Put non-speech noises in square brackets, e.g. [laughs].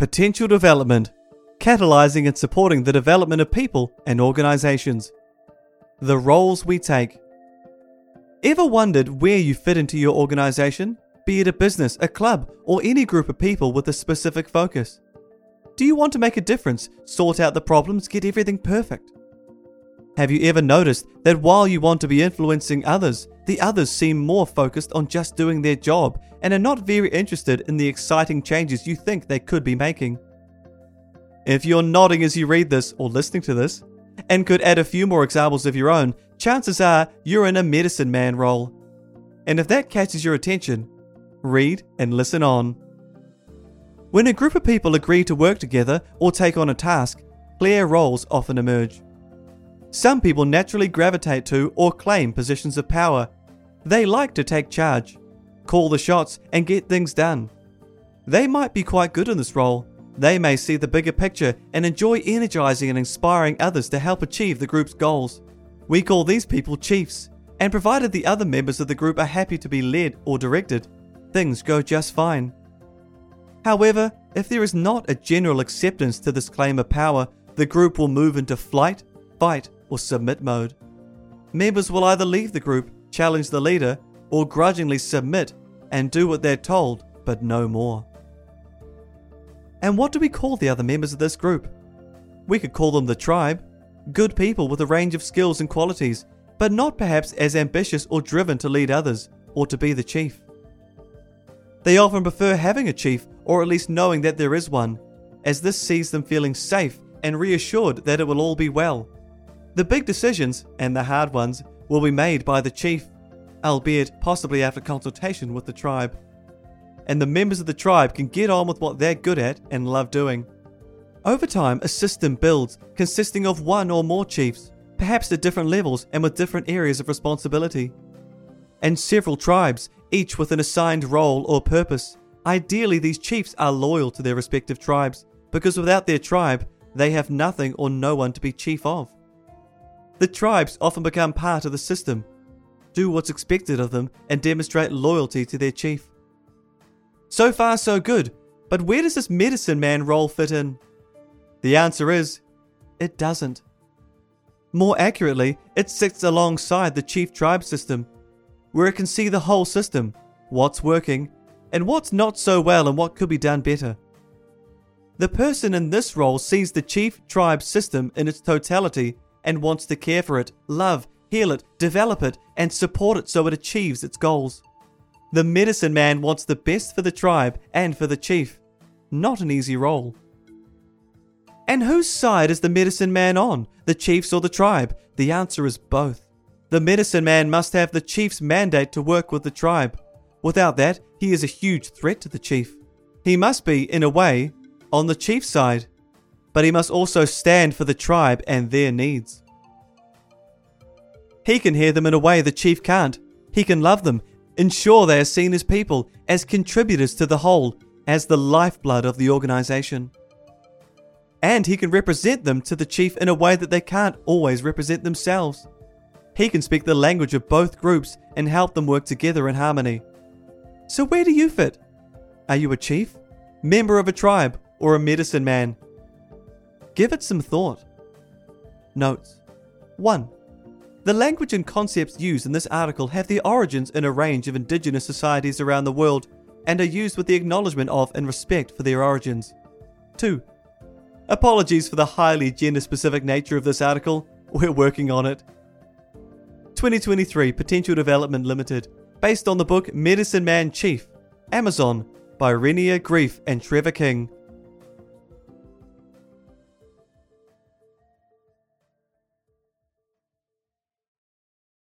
Potential development, catalyzing and supporting the development of people and organizations. The roles we take. Ever wondered where you fit into your organization, be it a business, a club, or any group of people with a specific focus? Do you want to make a difference, sort out the problems, get everything perfect? Have you ever noticed that while you want to be influencing others, the others seem more focused on just doing their job and are not very interested in the exciting changes you think they could be making? If you're nodding as you read this or listening to this, and could add a few more examples of your own, chances are you're in a medicine man role. And if that catches your attention, read and listen on. When a group of people agree to work together or take on a task, clear roles often emerge. Some people naturally gravitate to or claim positions of power. They like to take charge, call the shots, and get things done. They might be quite good in this role. They may see the bigger picture and enjoy energizing and inspiring others to help achieve the group's goals. We call these people chiefs, and provided the other members of the group are happy to be led or directed, things go just fine. However, if there is not a general acceptance to this claim of power, the group will move into flight, fight, or submit mode. Members will either leave the group, challenge the leader, or grudgingly submit and do what they're told, but no more. And what do we call the other members of this group? We could call them the tribe, good people with a range of skills and qualities, but not perhaps as ambitious or driven to lead others or to be the chief. They often prefer having a chief or at least knowing that there is one, as this sees them feeling safe and reassured that it will all be well. The big decisions, and the hard ones, will be made by the chief, albeit possibly after consultation with the tribe. And the members of the tribe can get on with what they're good at and love doing. Over time, a system builds consisting of one or more chiefs, perhaps at different levels and with different areas of responsibility. And several tribes, each with an assigned role or purpose. Ideally, these chiefs are loyal to their respective tribes, because without their tribe, they have nothing or no one to be chief of. The tribes often become part of the system, do what's expected of them, and demonstrate loyalty to their chief. So far, so good, but where does this medicine man role fit in? The answer is it doesn't. More accurately, it sits alongside the chief tribe system, where it can see the whole system, what's working, and what's not so well and what could be done better. The person in this role sees the chief tribe system in its totality and wants to care for it, love, heal it, develop it, and support it so it achieves its goals. The medicine man wants the best for the tribe and for the chief. Not an easy role. And whose side is the medicine man on, the chief's or the tribe? The answer is both. The medicine man must have the chief's mandate to work with the tribe. Without that, he is a huge threat to the chief. He must be, in a way, on the chief's side but he must also stand for the tribe and their needs. He can hear them in a way the chief can't. He can love them, ensure they are seen as people, as contributors to the whole, as the lifeblood of the organization. And he can represent them to the chief in a way that they can't always represent themselves. He can speak the language of both groups and help them work together in harmony. So, where do you fit? Are you a chief, member of a tribe, or a medicine man? Give it some thought. Notes 1. The language and concepts used in this article have their origins in a range of indigenous societies around the world and are used with the acknowledgement of and respect for their origins. 2. Apologies for the highly gender specific nature of this article, [laughs] we're working on it. 2023 Potential Development Limited, based on the book Medicine Man Chief, Amazon, by Renia Grief and Trevor King.